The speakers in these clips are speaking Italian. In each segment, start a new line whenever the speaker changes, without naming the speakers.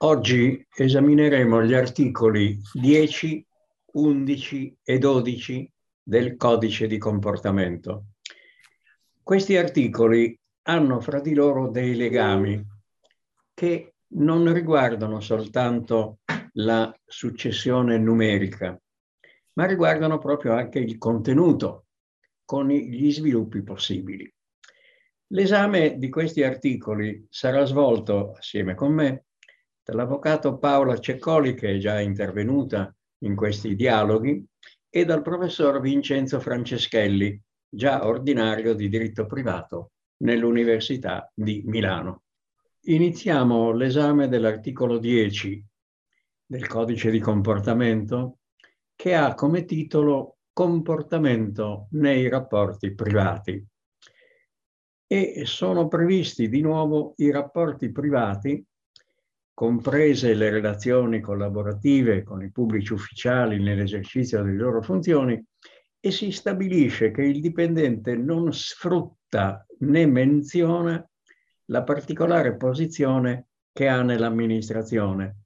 Oggi esamineremo gli articoli 10, 11 e 12 del codice di comportamento. Questi articoli hanno fra di loro dei legami che non riguardano soltanto la successione numerica, ma riguardano proprio anche il contenuto con gli sviluppi possibili. L'esame di questi articoli sarà svolto assieme con me dall'avvocato Paola Ceccoli, che è già intervenuta in questi dialoghi, e dal professor Vincenzo Franceschelli, già ordinario di diritto privato nell'Università di Milano. Iniziamo l'esame dell'articolo 10 del codice di comportamento che ha come titolo Comportamento nei rapporti privati. E sono previsti di nuovo i rapporti privati comprese le relazioni collaborative con i pubblici ufficiali nell'esercizio delle loro funzioni, e si stabilisce che il dipendente non sfrutta né menziona la particolare posizione che ha nell'amministrazione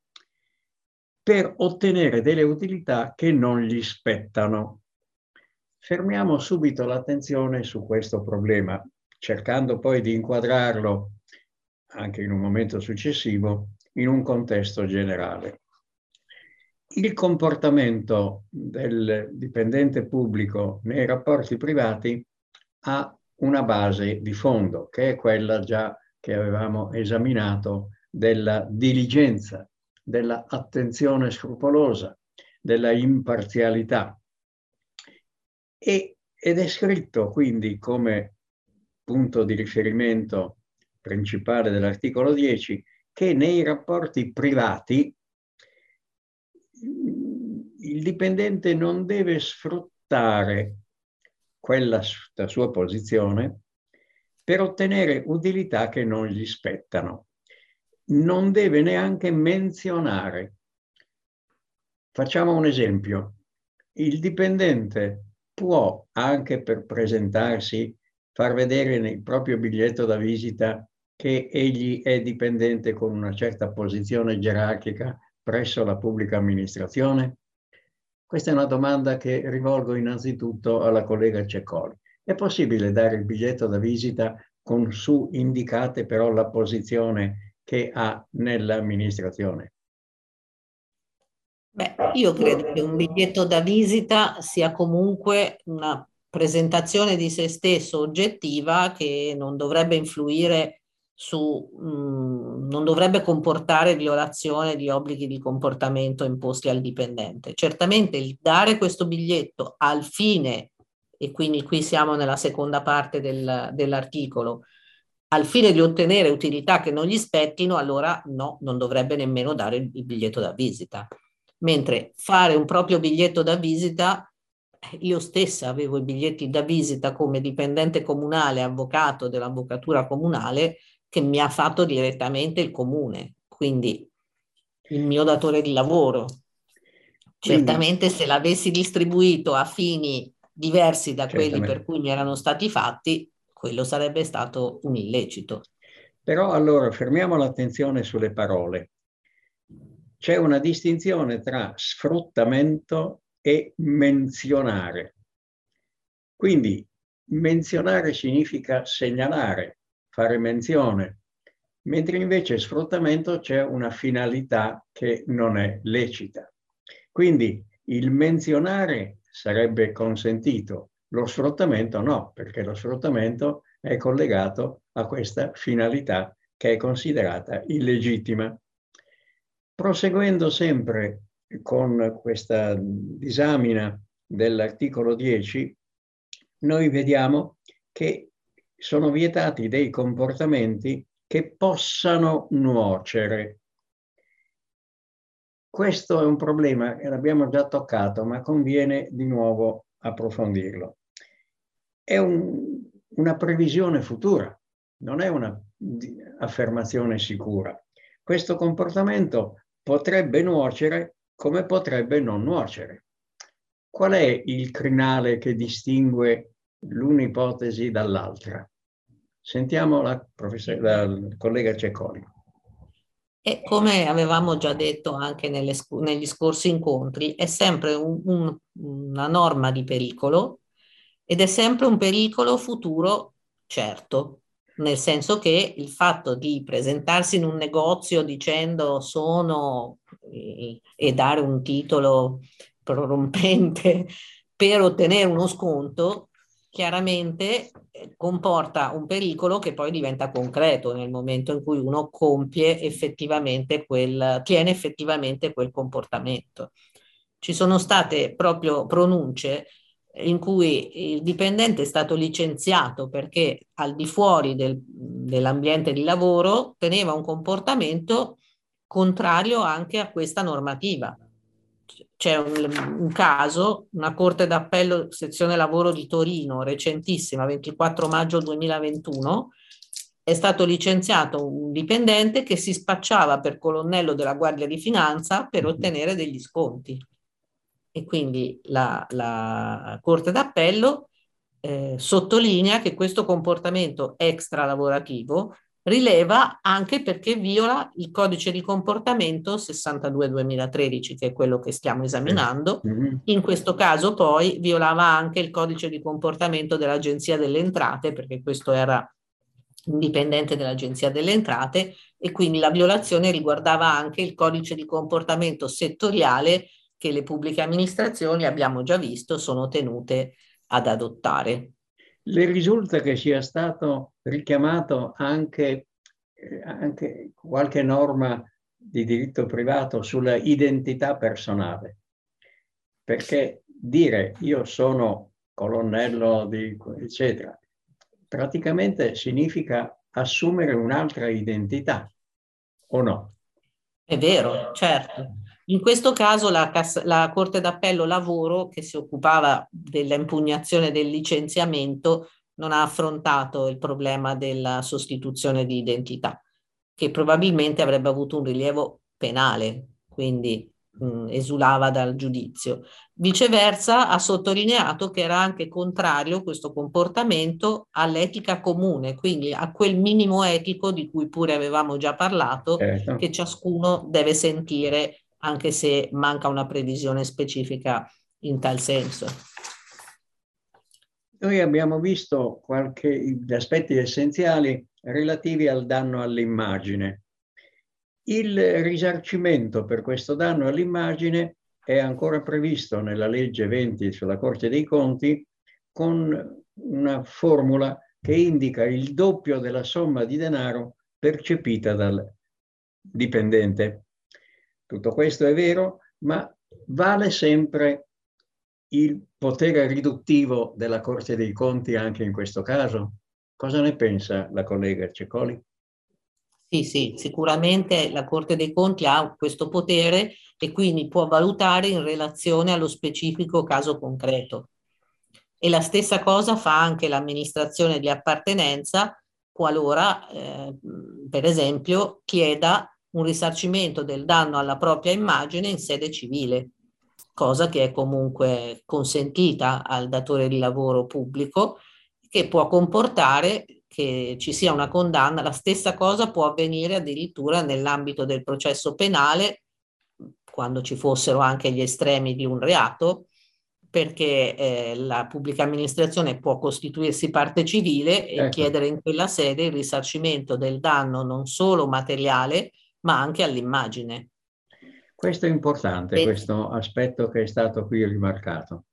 per ottenere delle utilità che non gli spettano. Fermiamo subito l'attenzione su questo problema, cercando poi di inquadrarlo anche in un momento successivo in un contesto generale. Il comportamento del dipendente pubblico nei rapporti privati ha una base di fondo, che è quella già che avevamo esaminato della diligenza, della attenzione scrupolosa, della imparzialità. E, ed è scritto quindi come punto di riferimento principale dell'articolo 10 che nei rapporti privati il dipendente non deve sfruttare quella sua posizione per ottenere utilità che non gli spettano. Non deve neanche menzionare. Facciamo un esempio. Il dipendente può, anche per presentarsi, far vedere nel proprio biglietto da visita che egli è dipendente con una certa posizione gerarchica presso la pubblica amministrazione? Questa è una domanda che rivolgo innanzitutto alla collega Ceccoli. È possibile dare il biglietto da visita con su indicate però la posizione che ha nell'amministrazione?
Beh, io credo che un biglietto da visita sia comunque una presentazione di se stesso oggettiva che non dovrebbe influire su, mh, mm, non dovrebbe comportare violazione di obblighi di comportamento imposti al dipendente. Certamente il dare questo biglietto al fine, e quindi qui siamo nella seconda parte del, dell'articolo, al fine di ottenere utilità che non gli spettino, allora no, non dovrebbe nemmeno dare il, il biglietto da visita. Mentre fare un proprio biglietto da visita io stessa avevo i biglietti da visita come dipendente comunale, avvocato dell'avvocatura comunale che mi ha fatto direttamente il comune, quindi il mio datore di lavoro. Certamente se l'avessi distribuito a fini diversi da quelli per cui mi erano stati fatti, quello sarebbe stato un illecito.
Però allora fermiamo l'attenzione sulle parole. C'è una distinzione tra sfruttamento e menzionare. Quindi menzionare significa segnalare, fare menzione, mentre invece sfruttamento c'è una finalità che non è lecita. Quindi il menzionare sarebbe consentito, lo sfruttamento no, perché lo sfruttamento è collegato a questa finalità che è considerata illegittima. Proseguendo sempre con questa disamina dell'articolo 10, noi vediamo che sono vietati dei comportamenti che possano nuocere. Questo è un problema che l'abbiamo già toccato, ma conviene di nuovo approfondirlo. È un, una previsione futura, non è un'affermazione sicura. Questo comportamento potrebbe nuocere come potrebbe non nuocere. Qual è il crinale che distingue l'un'ipotesi dall'altra? Sentiamo la, la collega Cecconi.
E come avevamo già detto anche nelle, negli scorsi incontri, è sempre un, un, una norma di pericolo ed è sempre un pericolo futuro certo, nel senso che il fatto di presentarsi in un negozio dicendo sono e, e dare un titolo prorompente per ottenere uno sconto chiaramente eh, comporta un pericolo che poi diventa concreto nel momento in cui uno compie effettivamente quel, tiene effettivamente quel comportamento. Ci sono state proprio pronunce in cui il dipendente è stato licenziato perché al di fuori del, dell'ambiente di lavoro teneva un comportamento contrario anche a questa normativa c'è un, un, caso, una corte d'appello sezione lavoro di Torino, recentissima, 24 maggio 2021, è stato licenziato un dipendente che si spacciava per colonnello della Guardia di Finanza per ottenere degli sconti. E quindi la, la Corte d'Appello eh, sottolinea che questo comportamento extra lavorativo rileva anche perché viola il codice di comportamento 62-2013, che è quello che stiamo esaminando. Mm-hmm. In questo caso poi violava anche il codice di comportamento dell'Agenzia delle Entrate, perché questo era indipendente dell'Agenzia delle Entrate e quindi la violazione riguardava anche il codice di comportamento settoriale che le pubbliche amministrazioni, abbiamo già visto, sono tenute ad adottare.
Le risulta che sia stato richiamato anche, eh, anche qualche norma di diritto privato sulla identità personale, perché dire io sono colonnello di eccetera, praticamente significa assumere un'altra identità, o no?
È vero, certo. In questo caso la, la, Corte d'Appello Lavoro, che si occupava dell'impugnazione del licenziamento, non ha affrontato il problema della sostituzione di identità, che probabilmente avrebbe avuto un rilievo penale, quindi mh, esulava dal giudizio. Viceversa, ha sottolineato che era anche contrario questo comportamento all'etica comune, quindi a quel minimo etico di cui pure avevamo già parlato, certo. che ciascuno deve sentire anche se manca una previsione specifica in tal senso.
Noi abbiamo visto qualche aspetti essenziali relativi al danno all'immagine. Il risarcimento per questo danno all'immagine è ancora previsto nella legge 20 sulla Corte dei Conti con una formula che indica il doppio della somma di denaro percepita dal dipendente. Tutto questo è vero, ma vale sempre il potere riduttivo della Corte dei Conti anche in questo caso? Cosa ne pensa la collega Cecoli?
Sì, sì, sicuramente la Corte dei Conti ha questo potere e quindi può valutare in relazione allo specifico caso concreto. E la stessa cosa fa anche l'amministrazione di appartenenza qualora, eh, per esempio, chieda un risarcimento del danno alla propria immagine in sede civile, cosa che è comunque consentita al datore di lavoro pubblico, che può comportare che ci sia una condanna. La stessa cosa può avvenire addirittura nell'ambito del processo penale, quando ci fossero anche gli estremi di un reato, perché eh, la pubblica amministrazione può costituirsi parte civile e ecco. chiedere in quella sede il risarcimento del danno non solo materiale, ma anche all'immagine.
Questo è importante, e... questo aspetto che è stato qui rimarcato.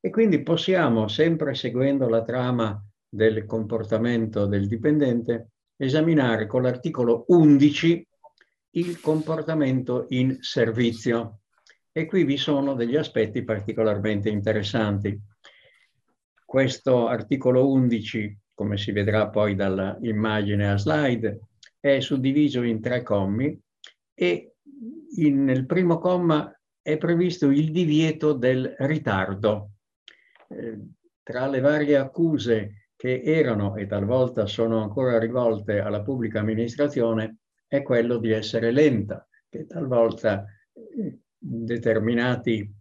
E quindi possiamo, sempre seguendo la trama del comportamento del dipendente, esaminare con l'articolo 11 il comportamento in servizio. E qui vi sono degli aspetti particolarmente interessanti. Questo articolo 11, come si vedrà poi dall'immagine a slide, è suddiviso in tre commi e in, nel primo comma è previsto il divieto del ritardo. Eh, tra le varie accuse che erano e talvolta sono ancora rivolte alla pubblica amministrazione è quello di essere lenta, che talvolta eh, determinati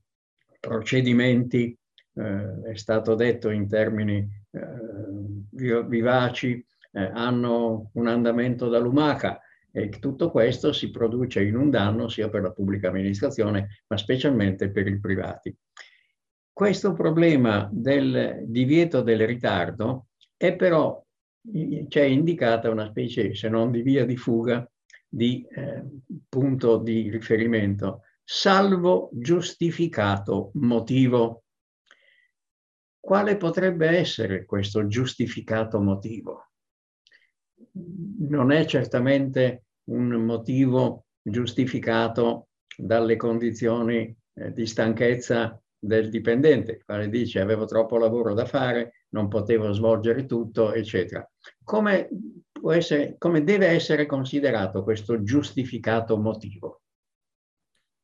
procedimenti, eh, è stato detto in termini eh, vivaci, eh, hanno un andamento da lumaca E tutto questo si produce in un danno sia per la pubblica amministrazione, ma specialmente per i privati. Questo problema del divieto del ritardo è però, c'è indicata una specie, se non di via di fuga, di eh, punto di riferimento, salvo giustificato motivo. Quale potrebbe essere questo giustificato motivo? Non è certamente un motivo giustificato dalle condizioni eh, di stanchezza del dipendente, il quale dice avevo troppo lavoro da fare, non potevo svolgere tutto, eccetera. Come, essere, come deve essere considerato questo giustificato motivo?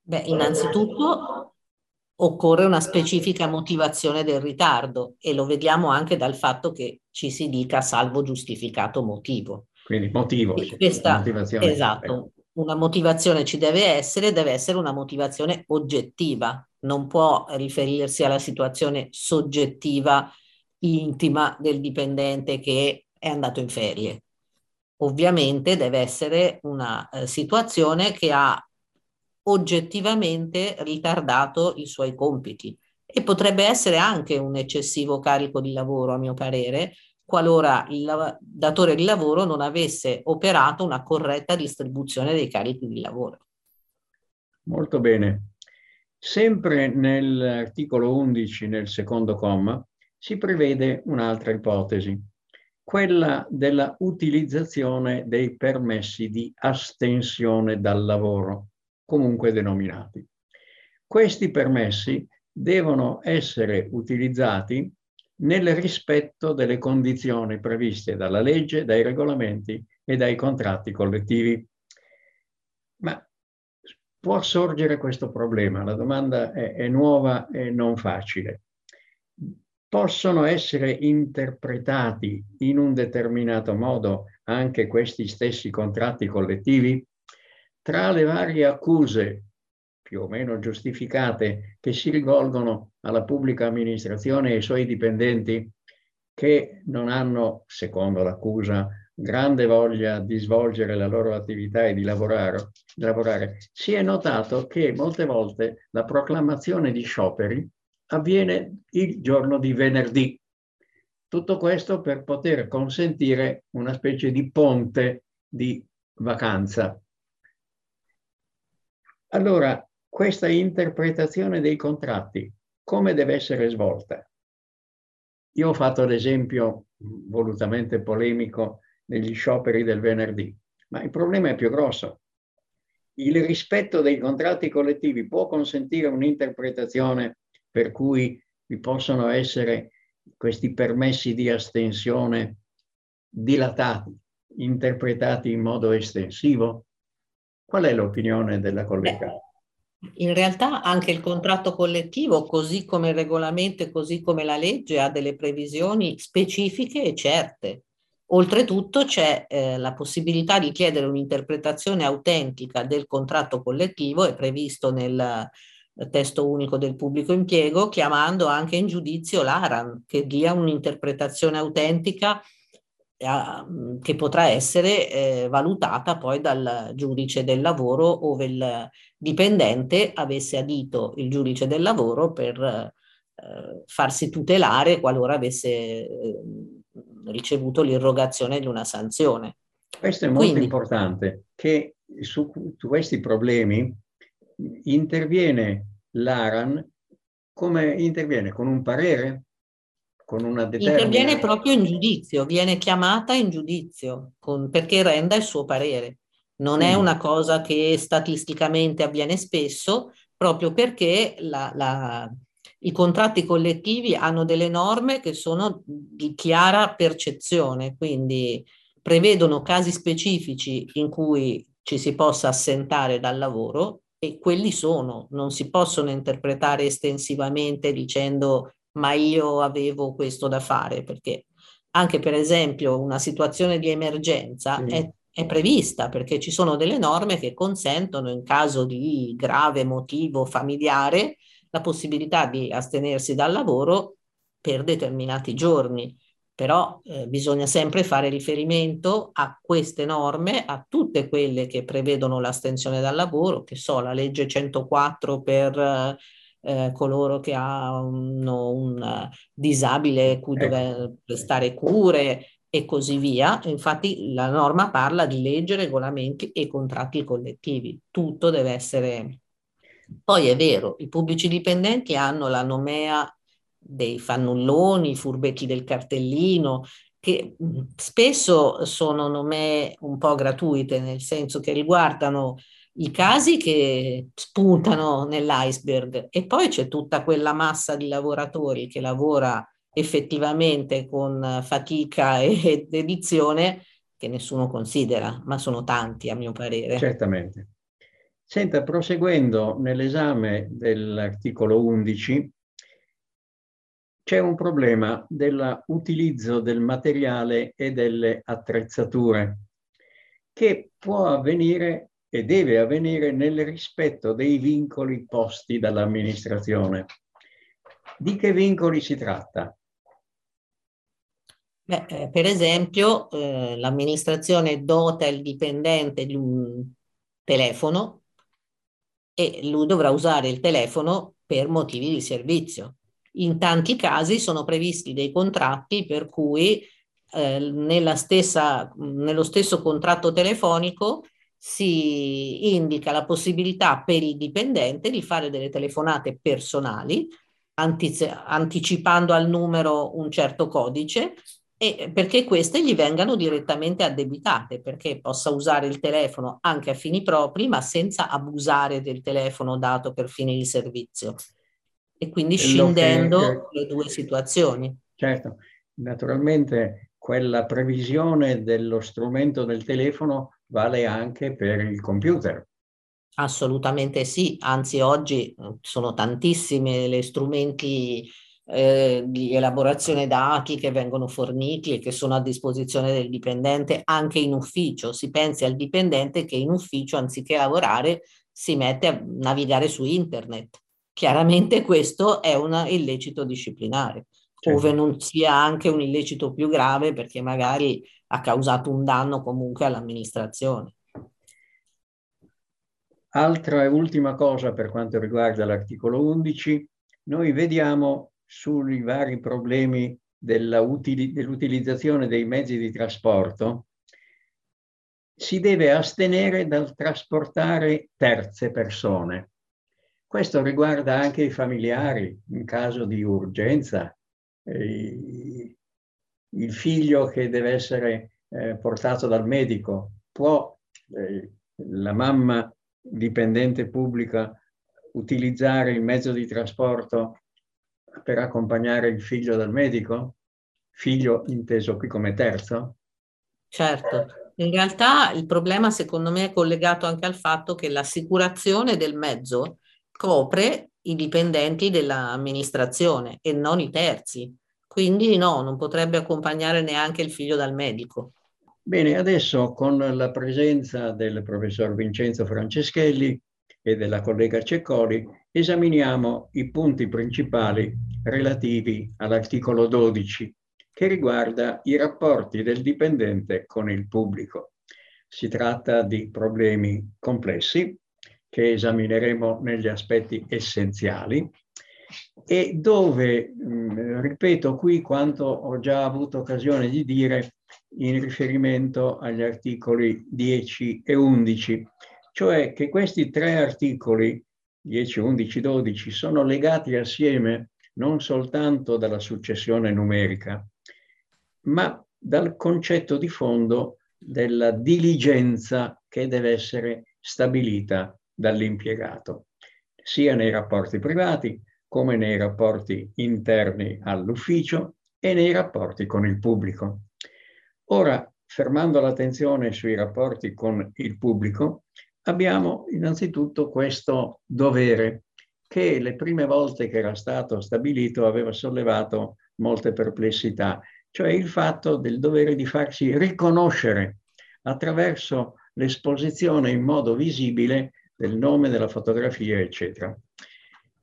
Beh, innanzitutto occorre una specifica motivazione del ritardo e lo vediamo anche dal fatto che ci si dica salvo giustificato motivo.
Quindi motivo.
Questa, motivazione. Esatto, una motivazione ci deve essere, deve essere una motivazione oggettiva, non può riferirsi alla situazione soggettiva intima del dipendente che è andato in ferie. Ovviamente deve essere una eh, situazione che ha oggettivamente ritardato i suoi compiti e potrebbe essere anche un eccessivo carico di lavoro, a mio parere, qualora il datore di lavoro non avesse operato una corretta distribuzione dei carichi di lavoro.
Molto bene. Sempre nell'articolo 11, nel secondo comma, si prevede un'altra ipotesi, quella della utilizzazione dei permessi di astensione dal lavoro, comunque denominati. Questi permessi devono essere utilizzati nel rispetto delle condizioni previste dalla legge, dai regolamenti e dai contratti collettivi. Ma può sorgere questo problema, la domanda è, è nuova e non facile. Possono essere interpretati in un determinato modo anche questi stessi contratti collettivi? Tra le varie accuse più o meno giustificate che si rivolgono alla pubblica amministrazione e ai suoi dipendenti che non hanno, secondo l'accusa, grande voglia di svolgere la loro attività e di lavorare, lavorare, si è notato che molte volte la proclamazione di scioperi avviene il giorno di venerdì. Tutto questo per poter consentire una specie di ponte di vacanza. Allora, questa interpretazione dei contratti, come deve essere svolta? Io ho fatto l'esempio volutamente polemico negli scioperi del venerdì, ma il problema è più grosso. Il rispetto dei contratti collettivi può consentire un'interpretazione per cui vi possono essere questi permessi di astensione dilatati, interpretati in modo estensivo? Qual è l'opinione della collega?
In realtà anche il contratto collettivo, così come il regolamento e così come la legge, ha delle previsioni specifiche e certe. Oltretutto c'è eh, la possibilità di chiedere un'interpretazione autentica del contratto collettivo, è previsto nel eh, testo unico del pubblico impiego, chiamando anche in giudizio l'ARAN che dia un'interpretazione autentica che potrà essere eh, valutata poi dal giudice del lavoro ove il dipendente avesse adito il giudice del lavoro per eh, farsi tutelare qualora avesse eh, ricevuto l'irrogazione di una sanzione.
Questo è molto Quindi, importante, che su, su questi problemi interviene l'ARAN come interviene con un parere, con una
determinata... Interviene proprio in giudizio, viene chiamata in giudizio con, perché renda il suo parere. Non mm. è una cosa che statisticamente avviene spesso, proprio perché la, la, i contratti collettivi hanno delle norme che sono di chiara percezione, quindi prevedono casi specifici in cui ci si possa assentare dal lavoro e quelli sono, non si possono interpretare estensivamente dicendo ma io avevo questo da fare, perché anche per esempio una situazione di emergenza sì. è, è prevista perché ci sono delle norme che consentono in caso di grave motivo familiare la possibilità di astenersi dal lavoro per determinati giorni. però eh, bisogna sempre fare riferimento a queste norme, a tutte quelle che prevedono l'astensione dal lavoro, che so, la legge 104 per eh, coloro che hanno un disabile cui ecco. deve prestare cure e così via. Infatti la norma parla di legge, regolamenti e contratti collettivi. Tutto deve essere... Poi è vero, i pubblici dipendenti hanno la nomea dei fannulloni, i furbetti del cartellino, che spesso sono nome un po' gratuite, nel senso che riguardano i casi che spuntano nell'iceberg e poi c'è tutta quella massa di lavoratori che lavora effettivamente con fatica e dedizione che nessuno considera, ma sono tanti a mio parere.
Certamente. Senta, proseguendo nell'esame dell'articolo 11, c'è un problema dell'utilizzo del materiale e delle attrezzature che può avvenire e deve avvenire nel rispetto dei vincoli posti dall'amministrazione. Di che vincoli si tratta?
Beh, eh, per esempio, eh, l'amministrazione dota il dipendente di un telefono e lui dovrà usare il telefono per motivi di servizio. In tanti casi sono previsti dei contratti per cui eh, stessa, nello stesso contratto telefonico si indica la possibilità per il dipendente di fare delle telefonate personali, antiz- anticipando al numero un certo codice, e perché queste gli vengano direttamente addebitate, perché possa usare il telefono anche a fini propri, ma senza abusare del telefono dato per fini di servizio e quindi scindendo che, le due situazioni.
Certo, naturalmente quella previsione dello strumento del telefono vale anche per il computer.
Assolutamente sì, anzi oggi eh, sono tantissimi gli strumenti eh, di elaborazione dati che vengono forniti e che sono a disposizione del dipendente anche in ufficio. Si pensi al dipendente che in ufficio, anziché lavorare, si mette a navigare su internet Chiaramente questo è un illecito disciplinare, certo. ove non sia anche un illecito più grave perché magari ha causato un danno comunque all'amministrazione.
Altra e ultima cosa per quanto riguarda l'articolo 11, noi vediamo sui vari problemi dell'utilizzazione dei mezzi di trasporto, si deve astenere dal trasportare terze persone. Questo riguarda anche i familiari in caso di urgenza, eh, il figlio che deve essere eh, portato dal medico, può eh, la mamma dipendente pubblica utilizzare il mezzo di trasporto per accompagnare il figlio dal medico? Figlio inteso qui come terzo?
Certo, in realtà il problema secondo me è collegato anche al fatto che l'assicurazione del mezzo copre i dipendenti dell'amministrazione e non i terzi. Quindi no, non potrebbe accompagnare neanche il figlio dal medico.
Bene, adesso con la presenza del professor Vincenzo Franceschelli e della collega Ceccoli esaminiamo i punti principali relativi all'articolo 12 che riguarda i rapporti del dipendente con il pubblico. Si tratta di problemi complessi che esamineremo negli aspetti essenziali e dove, mh, ripeto qui quanto ho già avuto occasione di dire in riferimento agli articoli 10 e 11, cioè che questi tre articoli, 10, 11, 12, sono legati assieme non soltanto dalla successione numerica, ma dal concetto di fondo della diligenza che deve essere stabilita dall'impiegato, sia nei rapporti privati come nei rapporti interni all'ufficio e nei rapporti con il pubblico. Ora, fermando l'attenzione sui rapporti con il pubblico, abbiamo innanzitutto questo dovere che le prime volte che era stato stabilito aveva sollevato molte perplessità, cioè il fatto del dovere di farsi riconoscere attraverso l'esposizione in modo visibile del nome, della fotografia, eccetera.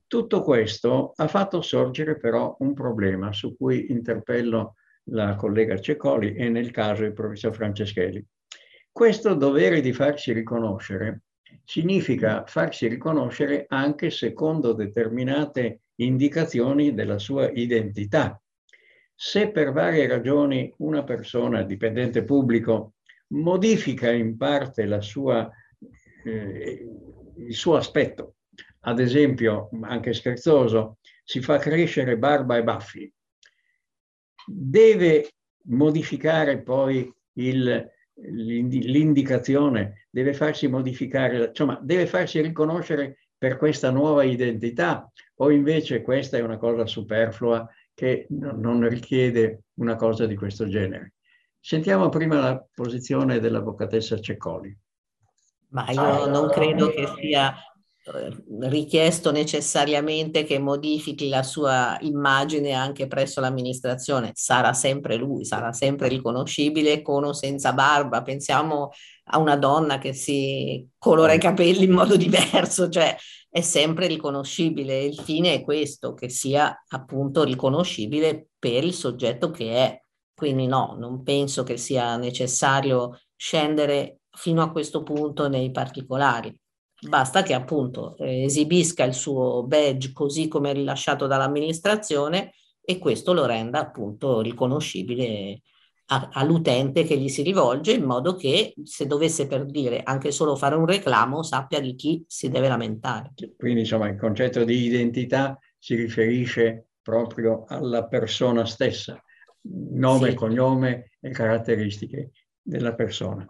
Tutto questo ha fatto sorgere però un problema su cui interpello la collega Ceccoli e nel caso il professor Franceschelli. Questo dovere di farsi riconoscere significa farsi riconoscere anche secondo determinate indicazioni della sua identità. Se per varie ragioni una persona, dipendente pubblico, modifica in parte sua, eh, il suo aspetto, ad esempio, anche scherzoso, si fa crescere barba e baffi, deve modificare poi il, l'indicazione, deve farsi modificare, insomma, deve farsi riconoscere per questa nuova identità o invece questa è una cosa superflua che non richiede una cosa di questo genere. Sentiamo prima la posizione dell'avvocatessa Ceccoli.
Ma io non credo che sia richiesto necessariamente che modifichi la sua immagine anche presso l'amministrazione, sarà sempre lui, sarà sempre riconoscibile con o senza barba. Pensiamo a una donna che si colora i capelli in modo diverso, cioè è sempre riconoscibile. Il fine è questo, che sia appunto riconoscibile per il soggetto che è. Quindi no, non penso che sia necessario scendere fino a questo punto nei particolari. Basta che appunto eh, esibisca il suo badge così come rilasciato dall'amministrazione e questo lo renda appunto riconoscibile a, all'utente che gli si rivolge in modo che se dovesse per dire anche solo fare un reclamo sappia di chi si deve lamentare.
Quindi insomma il concetto di identità si riferisce proprio alla persona stessa, nome, sì. cognome e caratteristiche della persona.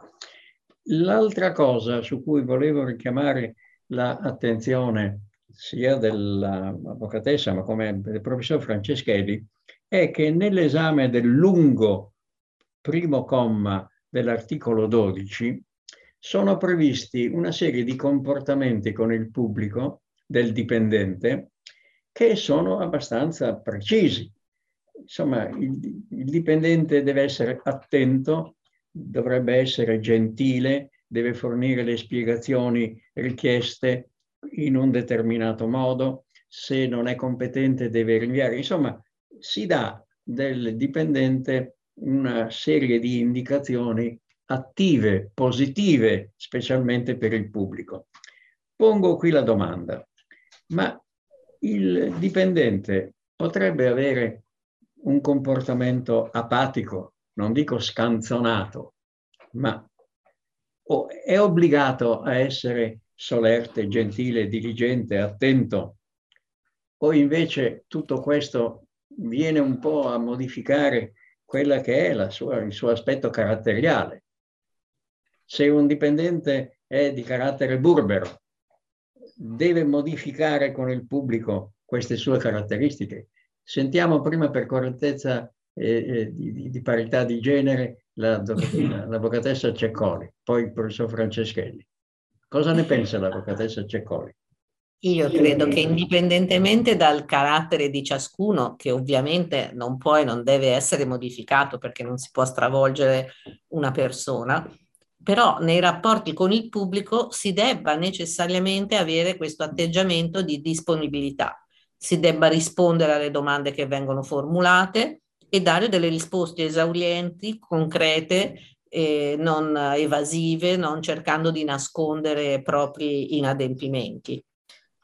L'altra cosa su cui volevo richiamare l'attenzione sia dell'avvocatessa ma come del professor Franceschelli è che nell'esame del lungo primo comma dell'articolo 12 sono previsti una serie di comportamenti con il pubblico del dipendente che sono abbastanza precisi. Insomma, il, il dipendente deve essere attento dovrebbe essere gentile, deve fornire le spiegazioni richieste in un determinato modo, se non è competente deve rinviare. Insomma, si dà del dipendente una serie di indicazioni attive, positive, specialmente per il pubblico. Pongo qui la domanda, ma il dipendente potrebbe avere un comportamento apatico, non dico scanzonato, ma è obbligato a essere solerte, gentile, diligente, attento, o invece tutto questo viene un po' a modificare quella che è sua, il suo aspetto caratteriale. Se un dipendente è di carattere burbero, deve modificare con il pubblico queste sue caratteristiche. Sentiamo prima per correttezza eh, di, di, parità di genere la, l'avvocatessa Ceccoli, poi il professor Franceschelli. Cosa ne pensa l'avvocatessa Ceccoli?
Io credo che indipendentemente dal carattere di ciascuno, che ovviamente non può e non deve essere modificato perché non si può stravolgere una persona, però nei rapporti con il pubblico si debba necessariamente avere questo atteggiamento di disponibilità, si debba rispondere alle domande che vengono formulate, e dare delle risposte esaurienti, concrete, eh, non evasive, non cercando di nascondere propri inadempimenti.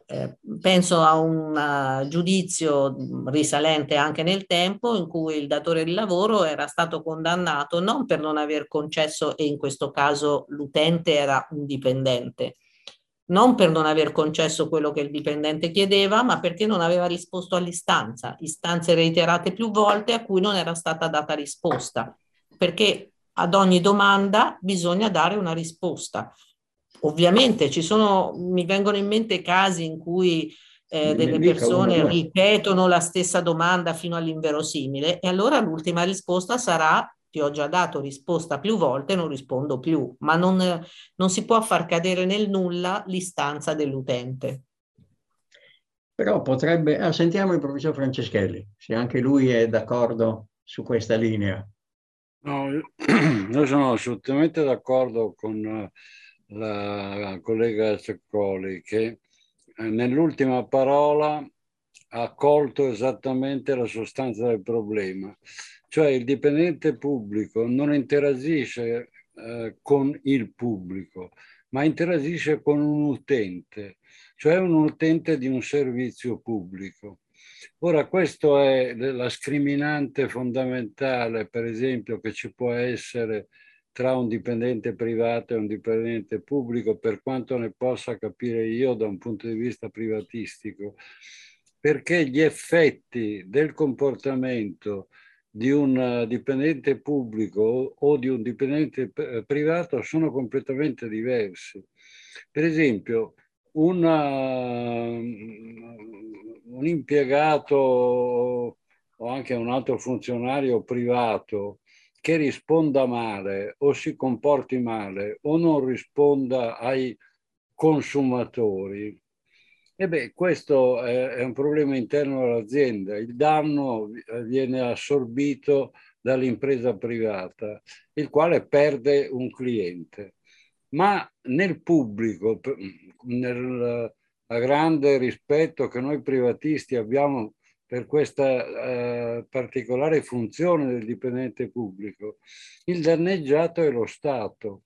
Eh, penso a un uh, giudizio risalente anche nel tempo in cui il datore di lavoro era stato condannato non per non aver concesso, e in questo caso l'utente era un dipendente, non per non aver concesso quello che il dipendente chiedeva, ma perché non aveva risposto all'istanza, istanze reiterate più volte a cui non era stata data risposta, perché ad ogni domanda bisogna dare una risposta. Ovviamente ci sono, mi vengono in mente casi in cui eh, delle persone ripetono la stessa domanda fino all'inverosimile e allora l'ultima risposta sarà ti ho già dato risposta più volte, non rispondo più, ma non, non si può far cadere nel nulla l'istanza dell'utente.
Però potrebbe, ah, sentiamo il professor Franceschelli, se anche lui è d'accordo su questa linea.
No, io sono assolutamente d'accordo con la collega Ceccoli che eh, nell'ultima parola ha colto esattamente la sostanza del problema. Cioè il dipendente pubblico non interagisce eh, con il pubblico, ma interagisce con un utente, cioè un utente di un servizio pubblico. Ora, questa è la scriminante fondamentale, per esempio, che ci può essere tra un dipendente privato e un dipendente pubblico, per quanto ne possa capire io da un punto di vista privatistico, perché gli effetti del comportamento di un dipendente pubblico o di un dipendente privato sono completamente diversi. Per esempio, una, un impiegato o anche un altro funzionario privato che risponda male o si comporti male o non risponda ai consumatori, e beh, questo è, un problema interno all'azienda. Il danno viene assorbito dall'impresa privata, il quale perde un cliente. Ma nel pubblico, nel grande rispetto che noi privatisti abbiamo per questa eh, particolare funzione del dipendente pubblico, il danneggiato è lo Stato,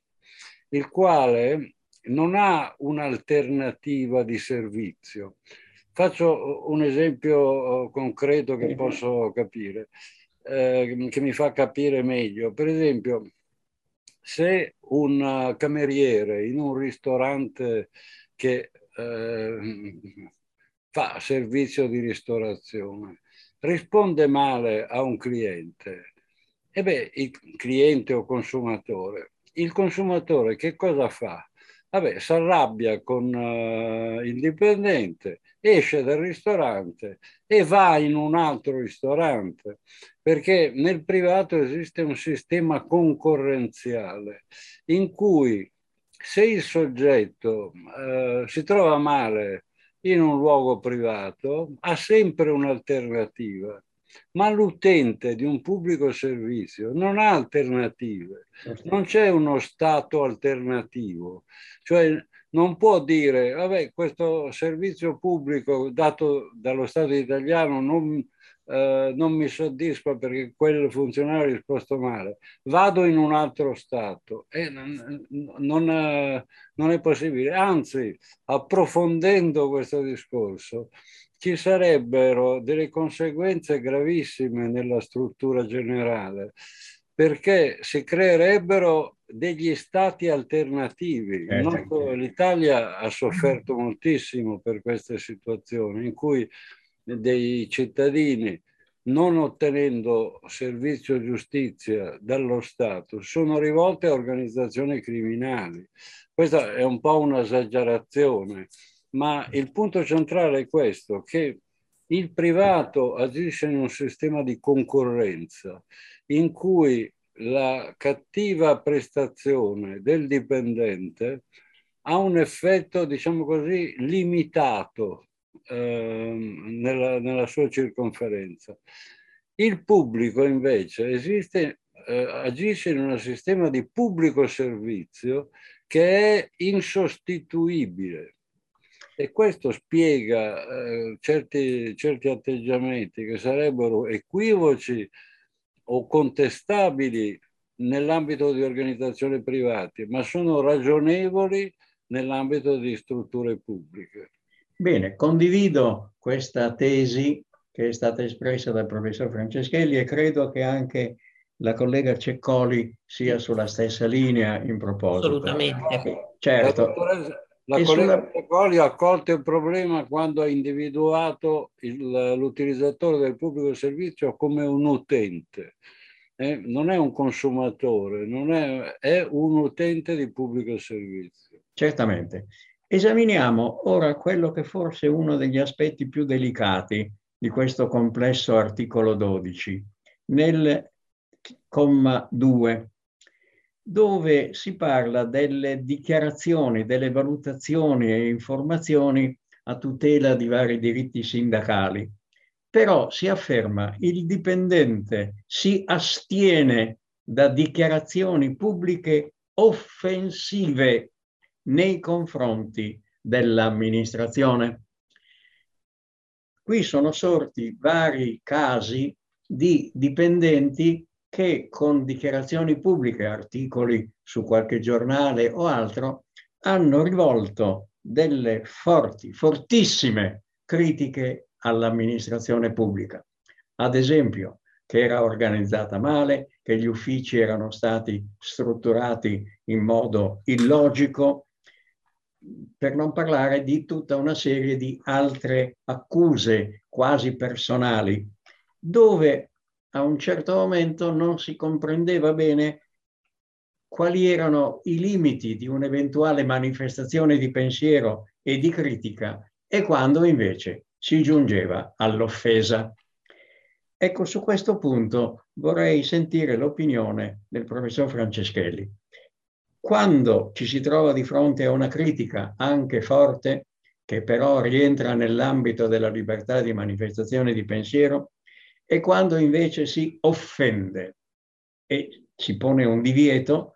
il quale non ha un'alternativa di servizio. Faccio un esempio eh, concreto che posso capire, eh, che mi fa capire meglio. Per esempio, se un cameriere in un ristorante che eh, fa servizio di ristorazione risponde male a un cliente, e beh, il cliente o consumatore, il consumatore che cosa fa? Vabbè, si arrabbia con uh, il dipendente, esce dal ristorante e va in un altro ristorante, perché nel privato esiste un sistema concorrenziale in cui se il soggetto uh, si trova male in un luogo privato, ha sempre un'alternativa ma l'utente di un pubblico servizio non ha alternative, certo. non c'è uno Stato alternativo, cioè non può dire, vabbè, questo servizio pubblico dato dallo Stato italiano non, eh, non mi soddisfa perché quel funzionario ha risposto male, vado in un altro Stato. E non, non, eh, non è possibile, anzi, approfondendo questo discorso, ci sarebbero delle conseguenze gravissime nella struttura generale perché si creerebbero degli stati alternativi. Eh, L'Italia ha sofferto moltissimo per queste situazioni in cui dei cittadini non ottenendo servizio giustizia dallo Stato sono rivolti a organizzazioni criminali. Questa è un po' un'esagerazione ma il punto centrale è questo, che il privato agisce in un sistema di concorrenza in cui la cattiva prestazione del dipendente ha un effetto, diciamo così, limitato nella, nella, sua circonferenza. Il pubblico invece esiste, eh, agisce in un sistema di pubblico servizio che è insostituibile e questo spiega eh, certi, certi atteggiamenti che sarebbero equivoci o contestabili nell'ambito di organizzazioni private, ma sono ragionevoli nell'ambito di strutture pubbliche.
Bene, condivido questa tesi che è stata espressa dal professor Franceschelli e credo che anche la collega Ceccoli sia sulla stessa linea in proposito.
Assolutamente.
Certo. La collega sulla... ha colto il problema quando ha individuato il, l'utilizzatore del pubblico servizio come un utente. Eh, non è un consumatore, non è, è un utente di pubblico servizio.
Certamente. Esaminiamo ora quello che forse è uno degli aspetti più delicati di questo complesso articolo 12. Nel comma 2 dove si parla delle dichiarazioni, delle valutazioni e informazioni a tutela di vari diritti sindacali. Però si afferma il dipendente si astiene da dichiarazioni pubbliche offensive nei confronti dell'amministrazione. qui sono sorti vari casi di dipendenti che con dichiarazioni pubbliche, articoli su qualche giornale o altro, hanno rivolto delle forti, fortissime critiche all'amministrazione pubblica. Ad esempio, che era organizzata male, che gli uffici erano stati strutturati in modo illogico, per non parlare di tutta una serie di altre accuse quasi personali, dove a un certo momento non si comprendeva bene quali erano i limiti di un'eventuale manifestazione di pensiero e di critica e quando invece si giungeva all'offesa. Ecco, su questo punto vorrei sentire l'opinione del professor Franceschelli. Quando ci si trova di fronte a una critica anche forte, che però rientra nell'ambito della libertà di manifestazione di pensiero, e quando invece si offende e si pone un divieto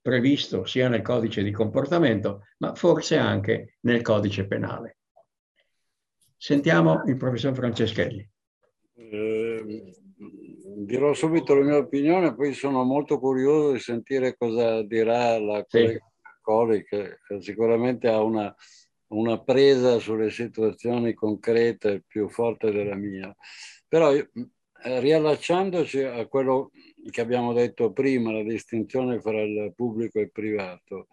previsto sia nel codice di comportamento, ma forse anche nel codice penale. Sentiamo il professor Franceschelli.
Eh, dirò subito la mia opinione, poi sono molto curioso di sentire cosa dirà la collega Coli, che sicuramente ha una, una, presa sulle situazioni concrete più forte della mia. Però riallacciandoci a quello che abbiamo detto prima, la distinzione fra il pubblico e il privato,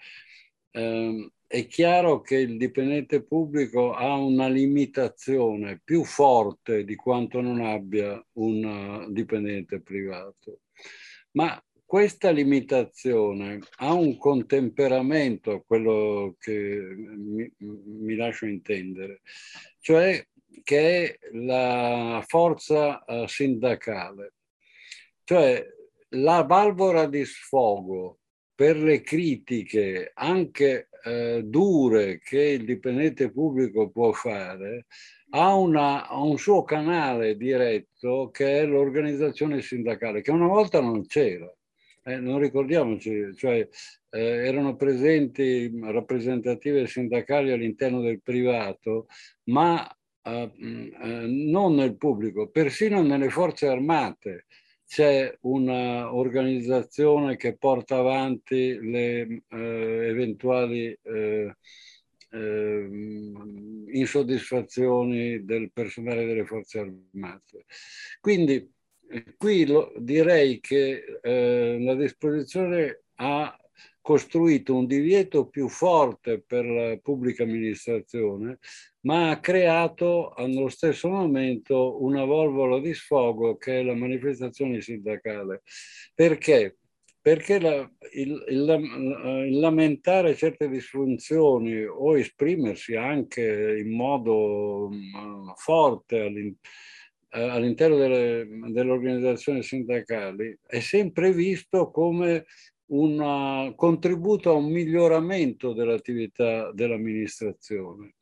ehm, è chiaro che il dipendente pubblico ha una limitazione più forte di quanto non abbia un dipendente privato. Ma questa limitazione ha un contemperamento, quello che mi, mi lascio intendere, cioè che è la forza uh, sindacale. Cioè la valvola di sfogo per le critiche anche eh, dure che il dipendente pubblico può fare, ha, una, ha, un suo canale diretto che è l'organizzazione sindacale, che una volta non c'era. Eh, non ricordiamoci, cioè eh, erano presenti rappresentative sindacali all'interno del privato, ma eh, eh non nel pubblico, persino nelle forze armate c'è un'organizzazione che porta avanti le eh, eventuali eh, eh, insoddisfazioni del personale delle forze armate. Quindi qui lo, direi che eh, la disposizione ha costruito un divieto più forte per la pubblica amministrazione, ma ha creato allo stesso momento una valvola di sfogo che è la manifestazione sindacale. Perché? Perché la, il, il, il, lamentare certe disfunzioni o esprimersi anche in modo uh, forte all'interno delle, delle, organizzazioni sindacali è sempre visto come un contributo a un miglioramento dell'attività dell'amministrazione.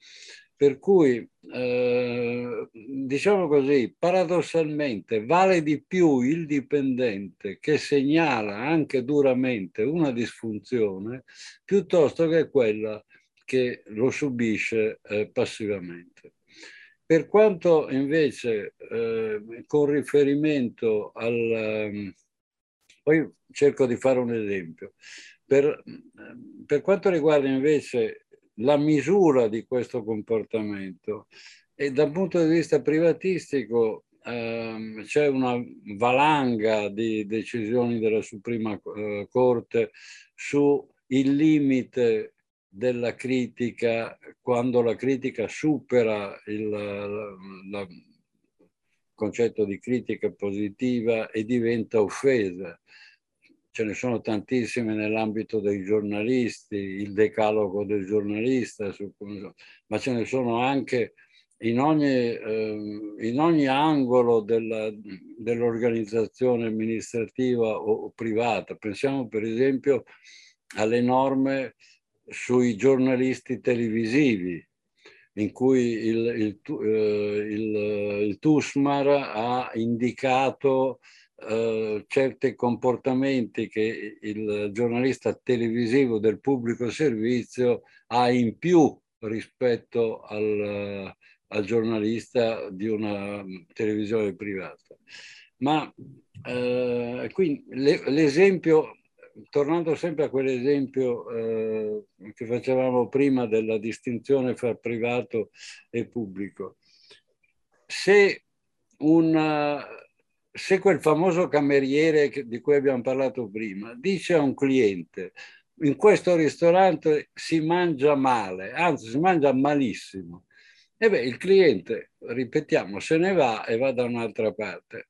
Per cui, eh, diciamo così, paradossalmente vale di più il dipendente che segnala anche duramente una disfunzione piuttosto che quella che lo subisce eh, passivamente. Per quanto invece eh, con riferimento al, poi cerco di fare un esempio. Per, per quanto riguarda invece la misura di questo comportamento, e dal punto di vista privatistico ehm, c'è una valanga di decisioni della Suprema eh, Corte su il limite della critica quando la critica supera il, la, concetto di critica positiva e diventa offesa. Ce ne sono tantissime nell'ambito dei giornalisti, il decalogo del giornalista, ma ce ne sono anche in ogni, eh, in ogni angolo dell'organizzazione amministrativa o privata. Pensiamo per esempio alle norme sui giornalisti televisivi, in cui il, il, eh, il, il TUSMAR ha indicato eh, certi comportamenti che il giornalista televisivo del pubblico servizio ha in più rispetto al, al giornalista di una televisione privata. Ma eh, l'esempio, tornando sempre a quell'esempio eh, che facevamo prima della distinzione fra privato e pubblico, se, una, se quel famoso cameriere di cui abbiamo parlato prima dice a un cliente in questo ristorante si mangia male, anzi si mangia malissimo, e beh, il cliente, ripetiamo, se ne va e va da un'altra parte.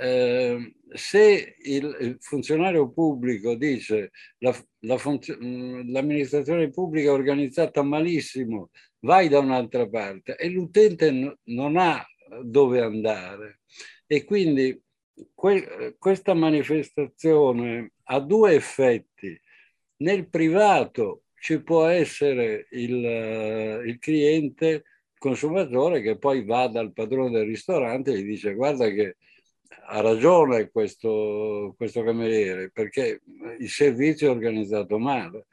Eh, se il, funzionario pubblico dice la, la mm, l'amministrazione pubblica è organizzata malissimo, vai da un'altra parte e l'utente no, non ha dove andare. E quindi que, questa manifestazione ha due effetti. Nel privato ci può essere il, il cliente consumatore che poi va dal padrone del ristorante e gli dice guarda che ha ragione questo, questo cameriere perché il servizio è organizzato male.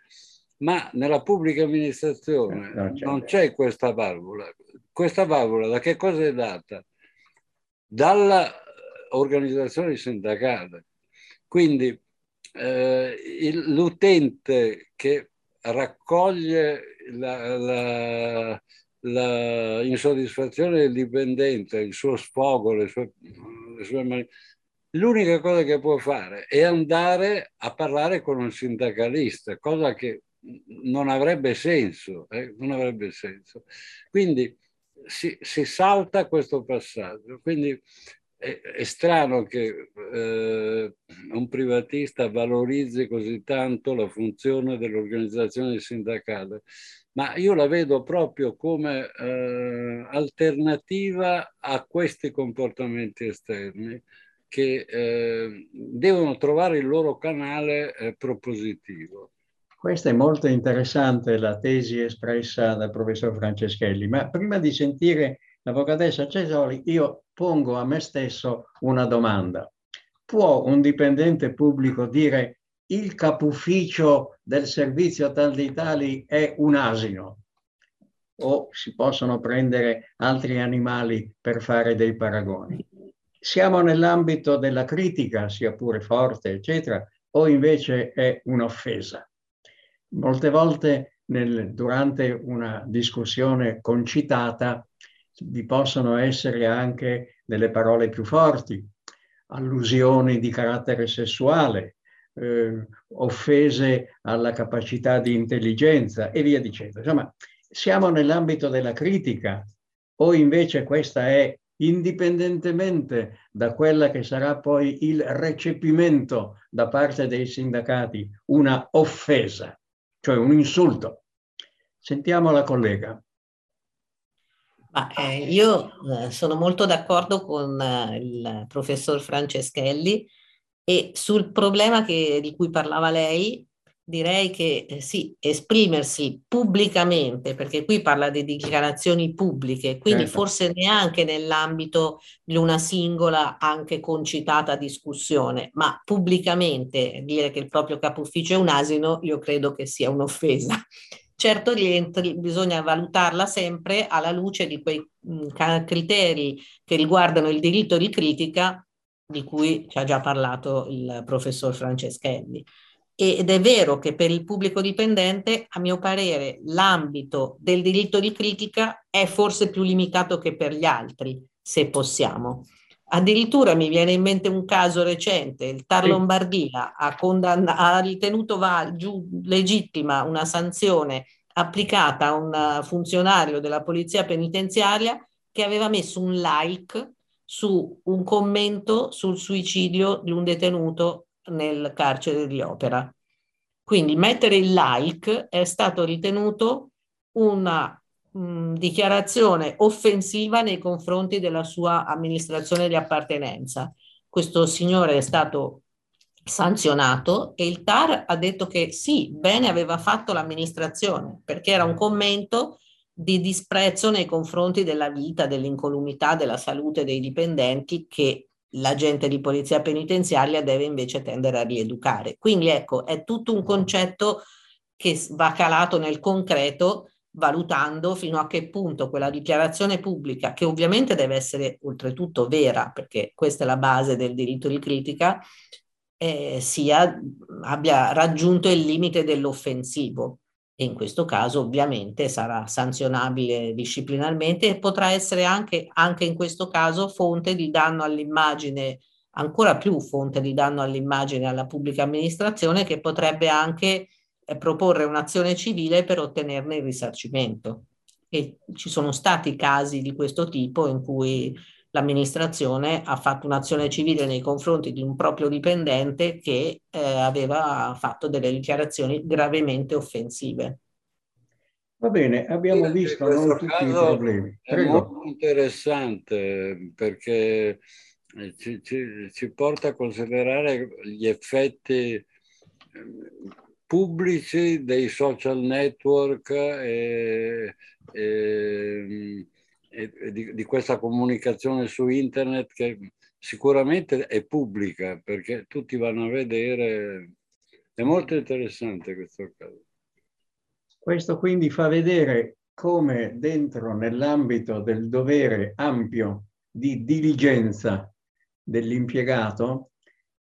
Ma nella pubblica amministrazione non c'è, non c'è questa valvola. Questa valvola da che cosa è data? Dall'organizzazione sindacale. Quindi eh, il, l'utente che raccoglie la, la, la insoddisfazione del dipendente, il suo sfogo, le sue, le sue mani... L'unica cosa che può fare è andare a parlare con un sindacalista, cosa che non avrebbe senso, eh? non avrebbe senso. Quindi si, si, salta questo passaggio. Quindi è, è strano che eh, un privatista valorizzi così tanto la funzione dell'organizzazione sindacale ma io la vedo proprio come eh, alternativa a questi comportamenti esterni che eh, devono trovare il loro canale eh, propositivo.
Questa è molto interessante la tesi espressa dal professor Franceschelli, ma prima di sentire l'avvocatessa Cesoli io pongo a me stesso una domanda. Può un dipendente pubblico dire il capufficio del servizio tal di tali è un asino o si possono prendere altri animali per fare dei paragoni. Siamo nell'ambito della critica, sia pure forte, eccetera, o invece è un'offesa. Molte volte nel, durante una discussione concitata vi possono essere anche delle parole più forti, allusioni di carattere sessuale, eh, offese alla capacità di intelligenza e via dicendo. Insomma, siamo nell'ambito della critica o invece questa è indipendentemente da quella che sarà poi il recepimento da parte dei sindacati, una offesa, cioè un insulto. Sentiamo la collega.
Ma, eh, io eh, sono molto d'accordo con eh, il professor Franceschelli e sul problema che, di cui parlava lei, direi che eh, sì, esprimersi pubblicamente, perché qui parla di dichiarazioni pubbliche, quindi certo. forse neanche nell'ambito di una singola, anche concitata discussione, ma pubblicamente dire che il proprio capo ufficio è un asino, io credo che sia un'offesa. Certo rientri, bisogna valutarla sempre alla luce di quei mh, criteri che riguardano il diritto di critica di cui ci ha già parlato il professor Franceschelli. Ed è vero che per il pubblico dipendente, a mio parere, l'ambito del diritto di critica è forse più limitato che per gli altri, se possiamo. Addirittura mi viene in mente un caso recente, il Tar Lombardia ha, condanna- ha ritenuto va- giù- legittima una sanzione applicata a un funzionario della polizia penitenziaria che aveva messo un like su un commento sul suicidio di un detenuto nel carcere di Opera. Quindi mettere il like è stato ritenuto una mh, dichiarazione offensiva nei confronti della sua amministrazione di appartenenza. Questo signore è stato sanzionato e il TAR ha detto che sì, bene aveva fatto l'amministrazione perché era un commento di disprezzo nei confronti della vita, dell'incolumità, della salute dei dipendenti che l'agente di polizia penitenziaria deve invece tendere a rieducare. Quindi ecco, è tutto un concetto che va calato nel concreto valutando fino a che punto quella dichiarazione pubblica, che ovviamente deve essere oltretutto vera, perché questa è la base del diritto di critica, eh, sia, abbia raggiunto il limite dell'offensivo. E in questo caso ovviamente sarà sanzionabile disciplinarmente e potrà essere anche, anche in questo caso fonte di danno all'immagine, ancora più fonte di danno all'immagine alla pubblica amministrazione che potrebbe anche proporre un'azione civile per ottenerne il risarcimento. E ci sono stati casi di questo tipo in cui l'amministrazione ha fatto un'azione civile nei confronti di un proprio dipendente che eh, aveva fatto delle dichiarazioni gravemente offensive.
Va bene, abbiamo visto non tutti i problemi.
È molto interessante perché eh, ci, ci, ci, porta a considerare gli effetti pubblici dei social network e, e di, di, questa comunicazione su internet che sicuramente è pubblica perché tutti vanno a vedere. È molto interessante questo caso.
Questo quindi fa vedere come dentro nell'ambito del dovere ampio di diligenza dell'impiegato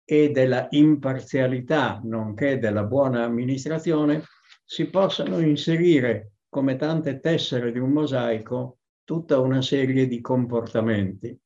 e della imparzialità, nonché della buona amministrazione, si possano inserire come tante tessere di un mosaico tutta una serie di comportamenti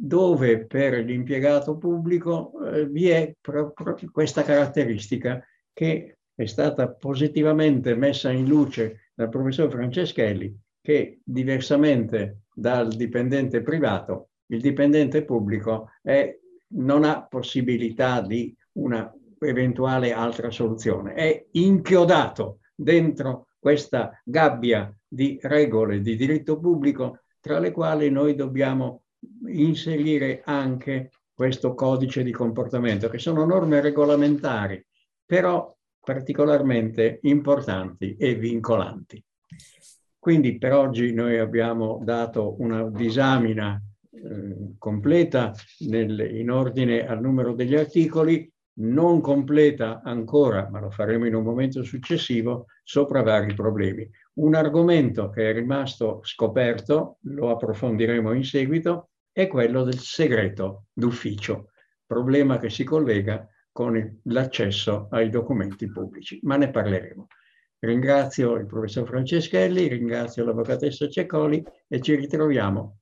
dove per l'impiegato pubblico eh, vi è proprio questa caratteristica che è stata positivamente messa in luce dal professor Franceschelli, che diversamente dal dipendente privato, il dipendente pubblico è, non ha possibilità di una eventuale altra soluzione, è inchiodato dentro questa gabbia di regole di diritto pubblico tra le quali noi dobbiamo inserire anche questo codice di comportamento, che sono norme regolamentari, però particolarmente importanti e vincolanti. Quindi per oggi noi abbiamo dato una disamina eh, completa nel, in ordine al numero degli articoli, non completa ancora, ma lo faremo in un momento successivo, sopra vari problemi. Un argomento che è rimasto scoperto, lo approfondiremo in seguito, è quello del segreto d'ufficio, problema che si collega con l'accesso ai documenti pubblici, ma ne parleremo. Ringrazio il professor Franceschelli, ringrazio l'avvocatessa Cecoli e ci ritroviamo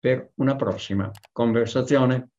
per una prossima conversazione.